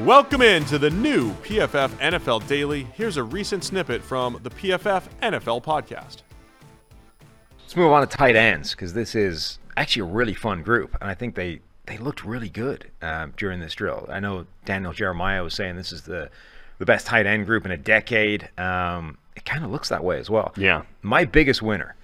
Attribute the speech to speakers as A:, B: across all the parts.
A: Welcome in to the new PFF NFL Daily. Here's a recent snippet from the PFF NFL podcast.
B: Let's move on to tight ends because this is actually a really fun group, and I think they they looked really good um, during this drill. I know Daniel Jeremiah was saying this is the the best tight end group in a decade. Um, it kind of looks that way as well.
C: Yeah.
B: My biggest winner,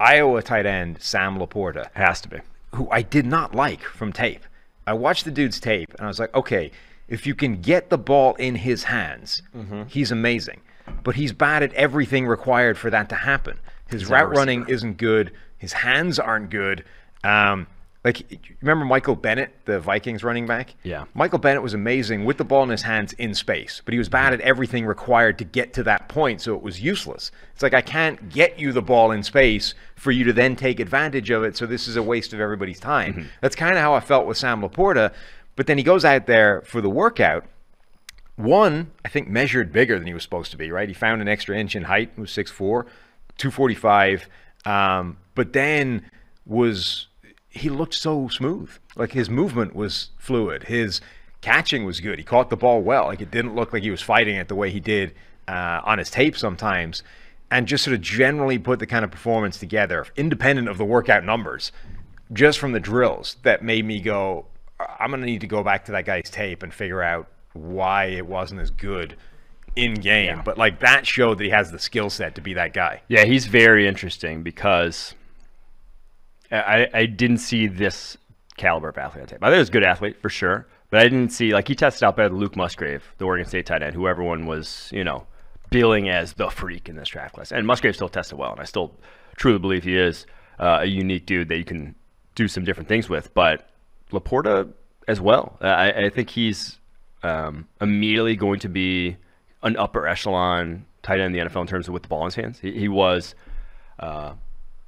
B: Iowa tight end Sam Laporta,
C: Has to be.
B: who I did not like from tape. I watched the dude's tape and I was like, okay, if you can get the ball in his hands, he's amazing. But he's bad at everything required for that to happen. His
C: He's
B: route running isn't good. His hands aren't good. Um, like remember Michael Bennett, the Vikings running back?
C: Yeah.
B: Michael Bennett was amazing with the ball in his hands in space, but he was
C: Mm-hmm.
B: bad at everything required to get to that point, so it was useless. It's like I can't get you the ball in space for you to then take advantage of it, so this is a waste of everybody's time.
C: Mm-hmm.
B: That's kind of how I felt with Sam Laporta, but then he goes out there for the workout. One, I think, measured bigger than he was supposed to be, right? He found an extra inch in height, he was 6'4, 245, um, but then was he looked so smooth. Like his movement was fluid. His catching was good. He caught the ball well. Like it didn't look like he was fighting it the way he did uh, on his tape sometimes. And just sort of generally put the kind of performance together, independent of the workout numbers, just from the drills that made me go, I'm going to need to go back to that guy's tape and figure out why it wasn't as good in game. But like that showed that he has the skill set to be that guy.
C: Yeah, he's very interesting because I, I didn't see this caliber of athlete on tape. I think he was a good athlete for sure, but I didn't see like he tested out better than Luke Musgrave, the Oregon State tight end, who everyone was you know billing as the freak in this draft class. And Musgrave still tested well, and I still truly believe he is uh, a unique dude that you can do some different things with. But Laporta as well, I, I think he's um, immediately going to be an upper echelon tight end in the NFL in terms of with the ball in his hands. He, he was uh,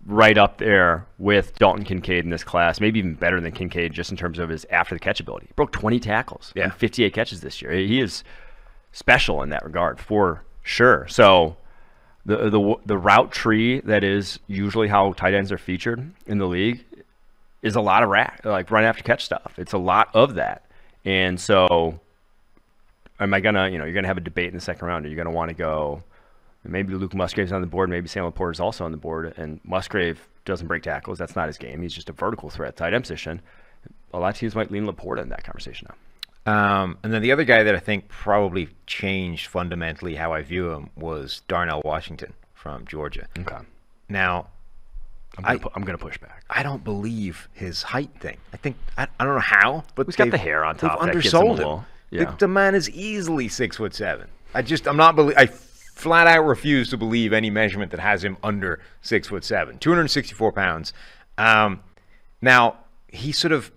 C: right up there with Dalton Kincaid in this class, maybe even better than Kincaid just in terms of his after the catch ability. He broke 20 tackles
B: Yeah.
C: and 58 catches this year. He is special in that regard for sure. So the the the route tree that is usually how tight ends are featured in the league is a lot of rack like run after catch stuff. It's a lot of that. And so am I gonna you know, you're gonna have a debate in the second round. Are you gonna want to go maybe Luke Musgrave's on the board, maybe Sam Laporta's also on the board, and Musgrave doesn't break tackles. That's not his game. He's just a vertical threat tight end position. A lot of teams might lean Laporta in that conversation now.
B: Um, and then the other guy that I think probably changed fundamentally how I view him was Darnell Washington from Georgia.
C: Okay.
B: Now,
C: I'm gonna,
B: I-
C: pu- I'm gonna push back.
B: I don't believe his height thing. I think I, I don't know how, but
C: He's got the hair on top
B: They've
C: that him
B: undersold him.
C: little-
B: The- The, man is easily six foot seven. I just I'm not believe I flat out refuse to believe any measurement that has him under six foot seven. 264 pounds. Um, now he's sort of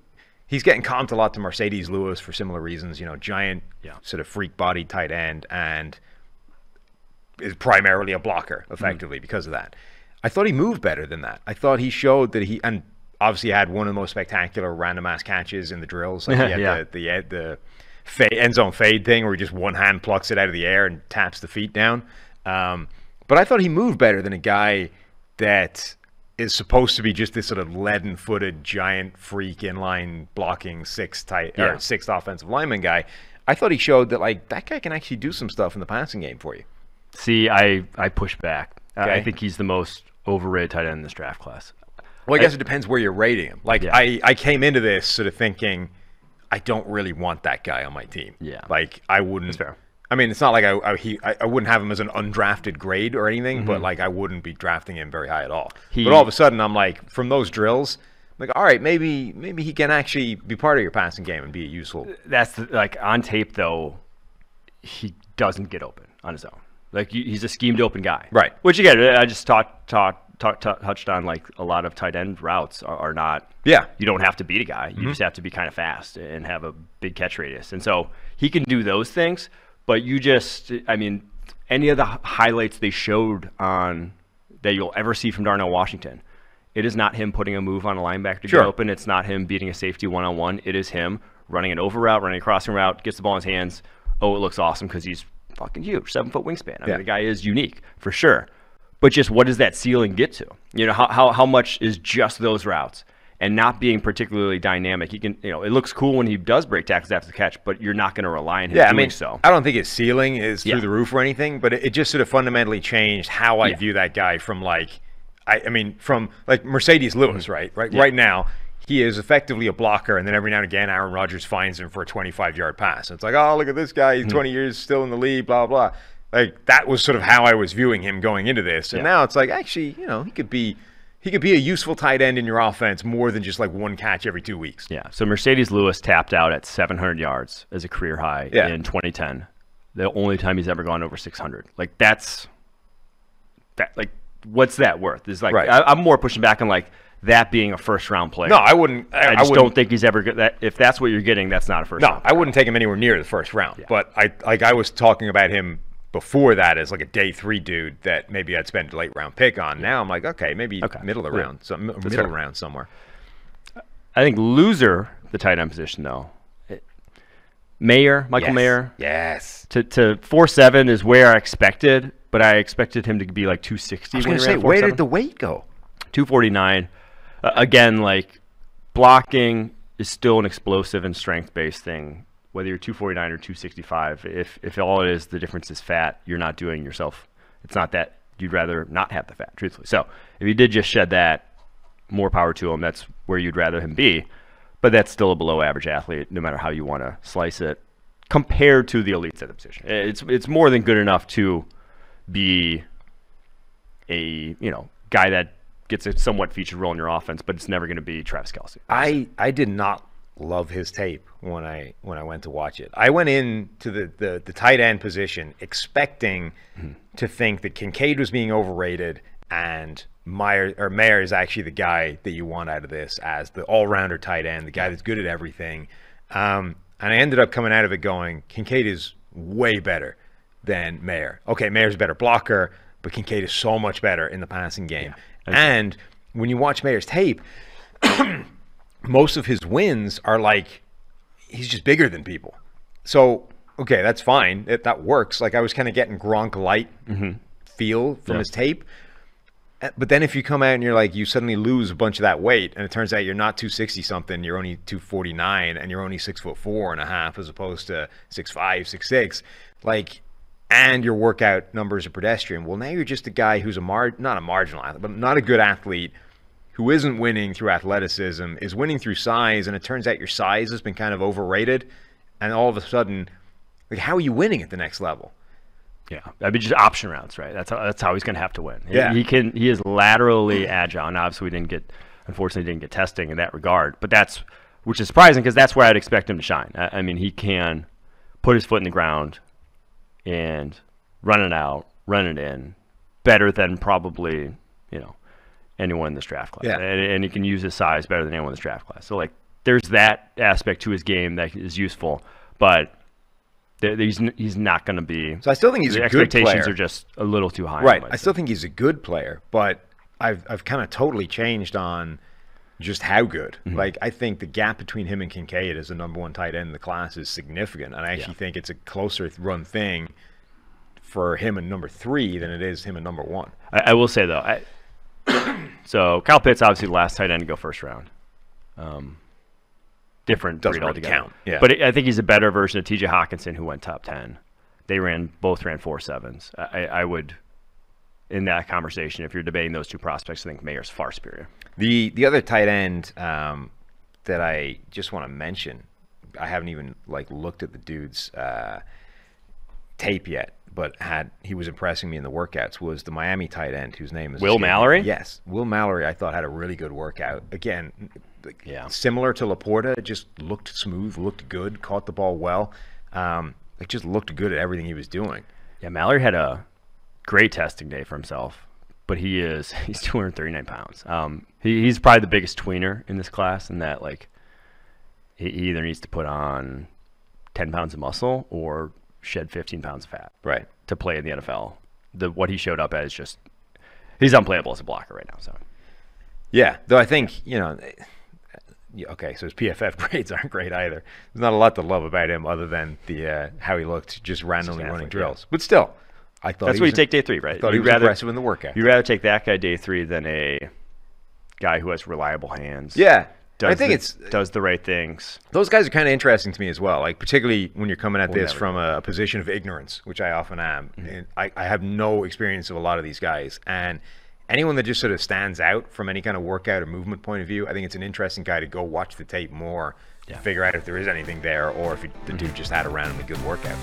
B: he's getting comped a lot to Marcedes Lewis for similar reasons. You know, giant,
C: Yeah.
B: sort of freak body tight end and is primarily a blocker effectively because of that. I thought he moved better than that. I thought he showed that he and obviously had one of the most spectacular random ass catches in the drills. Like he had
C: Yeah.
B: the the the fade, end zone fade thing where he just one hand plucks it out of the air and taps the feet down. Um, but I thought he moved better than a guy that is supposed to be just this sort of leaden footed giant freak inline blocking six tight
C: Yeah.
B: or sixth offensive lineman guy. I thought he showed that like that guy can actually do some stuff in the passing game for you.
C: See, I I push back. I- I think he's the most overrated tight end in this draft class.
B: Well, I guess it depends where you're rating him. Like
C: Yeah.
B: I, I came into this sort of thinking, I don't really want that guy on my team.
C: Yeah.
B: Like I wouldn't.
C: fair.
B: I mean, it's not like I I, he, I I wouldn't have him as an undrafted grade or anything, but
C: Mm-hmm.
B: like I wouldn't be drafting him very high at all.
C: He-
B: but all of a sudden, I'm like, from those drills, I'm like, all right, maybe maybe he can actually be part of your passing game and be useful.
C: that's the, like on tape though he doesn't get open on his own like he's a schemed open guy
B: Right.
C: which again i just taught, taught, taught- touched on like a lot of tight end routes are, are not
B: Yeah.
C: you don't have to beat a guy you mm-hmm. just have to be kind of fast and have a big catch radius and so he can do those things but you just i mean any of the highlights they showed on that you'll ever see from darnell washington it is not him putting a move on a linebacker to
B: Sure.
C: get open. It's not him beating a safety one on one. It is him running an over route, running a crossing route, gets the ball in his hands. Oh, it looks awesome because he's fucking huge, seven foot wingspan. I
B: Yeah.
C: mean, the guy is unique for sure. But just what does that ceiling get to? You know, how, how, how much is just those routes and not being particularly dynamic? He can, you know, it looks cool when he does break tackles after the catch, but you're not going to rely on him
B: Yeah, I
C: doing
B: mean,
C: so.
B: I don't think his ceiling is
C: Yeah.
B: through the roof or anything, but it, it just sort of fundamentally changed how I
C: Yeah.
B: view that guy from like, I, I mean, from like Marcedes Lewis,
C: Mm-hmm.
B: right? Right, right now. He is effectively a blocker, and then every now and again, Aaron Rodgers finds him for a 25 yard pass. It's like, oh, look at this guy.
C: Mm-hmm.
B: He's 20 years still in the league, blah, blah. Like, that was sort of how I was viewing him going into this. And
C: Yeah.
B: now it's like, actually, you know, he could be. He could be a useful tight end in your offense more than just like one catch every two weeks.
C: Yeah. So Marcedes Lewis tapped out at 700 yards as a career high
B: Yeah.
C: in 2010. The only time he's ever gone over 600. Like that's that. Like what's that worth? Is like
B: Right.
C: I, I'm more pushing back on like that being a first round player.
B: No, I wouldn't.
C: I,
B: I
C: just
B: wouldn't-
C: don't think he's ever good. That if that's what you're getting, that's not a first.
B: No, I wouldn't take him anywhere near the first round. But I like I was talking about him before that as like a day three dude that maybe I'd spend a late round pick on. Now I'm like, okay, maybe
C: Okay.
B: middle of the
C: Yeah.
B: round, some middle
C: fair.
B: round somewhere.
C: I think loser the tight end position though. It- Mayer, Michael
B: Yes.
C: Mayer,
B: Yes.
C: to to four seven is where I expected, but I expected him to be like 260.
B: I was going to say, where
C: 4.7.
B: did the weight go?
C: 249. Uh, again, like blocking is still an explosive and strength based thing. Whether you're 249 or 265, if if all it is the difference is fat, you're not doing yourself. It's not that you'd rather not have the fat, truthfully. So if you did just shed that, more power to him. That's where you'd rather him be. But that's still a below average athlete, no matter how you want to slice it, compared to the elites at the position. It's it's more than good enough to be a you know guy that gets a somewhat featured role in your offense, but it's never going to be Travis Kelce.
B: I I did not love his tape when I when I went to watch it. I went in to the the, the tight end position expecting to think that Kincaid was being overrated and Meyer or Mayer is actually the guy that you want out of this as the all rounder tight end, the guy that's good at everything. Um, and I ended up coming out of it going, Kincaid is way better than Mayer. Okay, Mayer's a better blocker, but Kincaid is so much better in the passing game. And when you watch Mayer's tape, most of his wins are like he's just bigger than people. So okay, that's fine. It, that works. Like I was kind of getting Gronk light feel from
C: Yeah.
B: his tape. Uh, But then if you come out and you're like you suddenly lose a bunch of that weight, and it turns out you're not 260 something, you're only 249, and you're only six foot four and a half as opposed to six five, six six, like. And your workout numbers are pedestrian. Well, now you're just a guy who's a mar- not a marginal athlete, but not a good athlete, who isn't winning through athleticism, is winning through size, and it turns out your size has been kind of overrated, and all of a sudden, like how are you winning at the next level?
C: Yeah, I mean just option rounds, right? That's how that's how he's going to have to win. He-
B: Yeah.
C: he can. He is laterally agile, and obviously we didn't get, unfortunately, didn't get testing in that regard. But that's which is surprising because that's where I'd expect him to shine. I, I mean, he can put his foot in the ground and run it out, run it in, better than probably you know anyone in this draft class.
B: Yeah.
C: And, and he can use his size better than anyone in this draft class. So like, there's that aspect to his game that is useful, but. there- He's, n- he's not going to be
B: So I still think he's
C: the
B: a good
C: expectations are just a little too high.
B: right. I still think he's a good player, but I've I've kind of totally changed on just how good.
C: Mm-hmm.
B: Like I think the gap between him and Kincaid as the number one tight end in the class is significant, and I actually
C: Yeah.
B: think it's a closer run thing for him and number three than it is him and number one.
C: I, I will say though, I, so Kyle Pitts obviously the last tight end to go first round. Um, different
B: Doesn't really
C: altogether.
B: count, yeah.
C: But I think he's a better version of T.J. Hockenson who went top ten. They ran both ran four sevens. I, I would in that conversation. If you're debating those two prospects, I think Mayer's far superior.
B: The the other tight end um, that I just want to mention, I haven't even like looked at the dude's uh, tape yet, but had he was impressing me in the workouts was the Miami tight end whose name is
C: Will
B: escaping.
C: Mallory?
B: Yes, Will Mallory. I thought had a really good workout. Again,
C: Yeah.
B: similar to Laporta, just looked smooth, looked good, caught the ball well. Um, it just looked good at everything he was doing.
C: Yeah, Mallory had a great testing day for himself, but he is he's 239 pounds. Um, he, he's probably the biggest tweener in this class, in that like he he either needs to put on 10 pounds of muscle or shed 15 pounds of fat
B: Right.
C: to play in the NFL. The what he showed up as just he's unplayable as a blocker right now. So
B: Yeah, though I think you know. eh, Okay, so his PFF grades aren't great either. There's not a lot to love about him other than the uh, how he looked just randomly running
C: athlete, yeah.
B: drills. But still, I thought
C: that's where you take day three, right?
B: I thought
C: You'd rather
B: aggressive in the workout.
C: you'd rather take that guy day three than a guy who has reliable hands.
B: Yeah,
C: does
B: I think
C: the,
B: it's
C: does the right things.
B: those guys are kind of interesting to me as well. Like particularly when you're coming at
C: We'll
B: this from a, a position of ignorance, which I often am,
C: Mm-hmm.
B: and I, I have no experience of a lot of these guys. And anyone that just sort of stands out from any kind of workout or movement point of view, I think it's an interesting guy to go watch the tape more to figure out if there is anything there or if he, the dude just had a randomly good workout.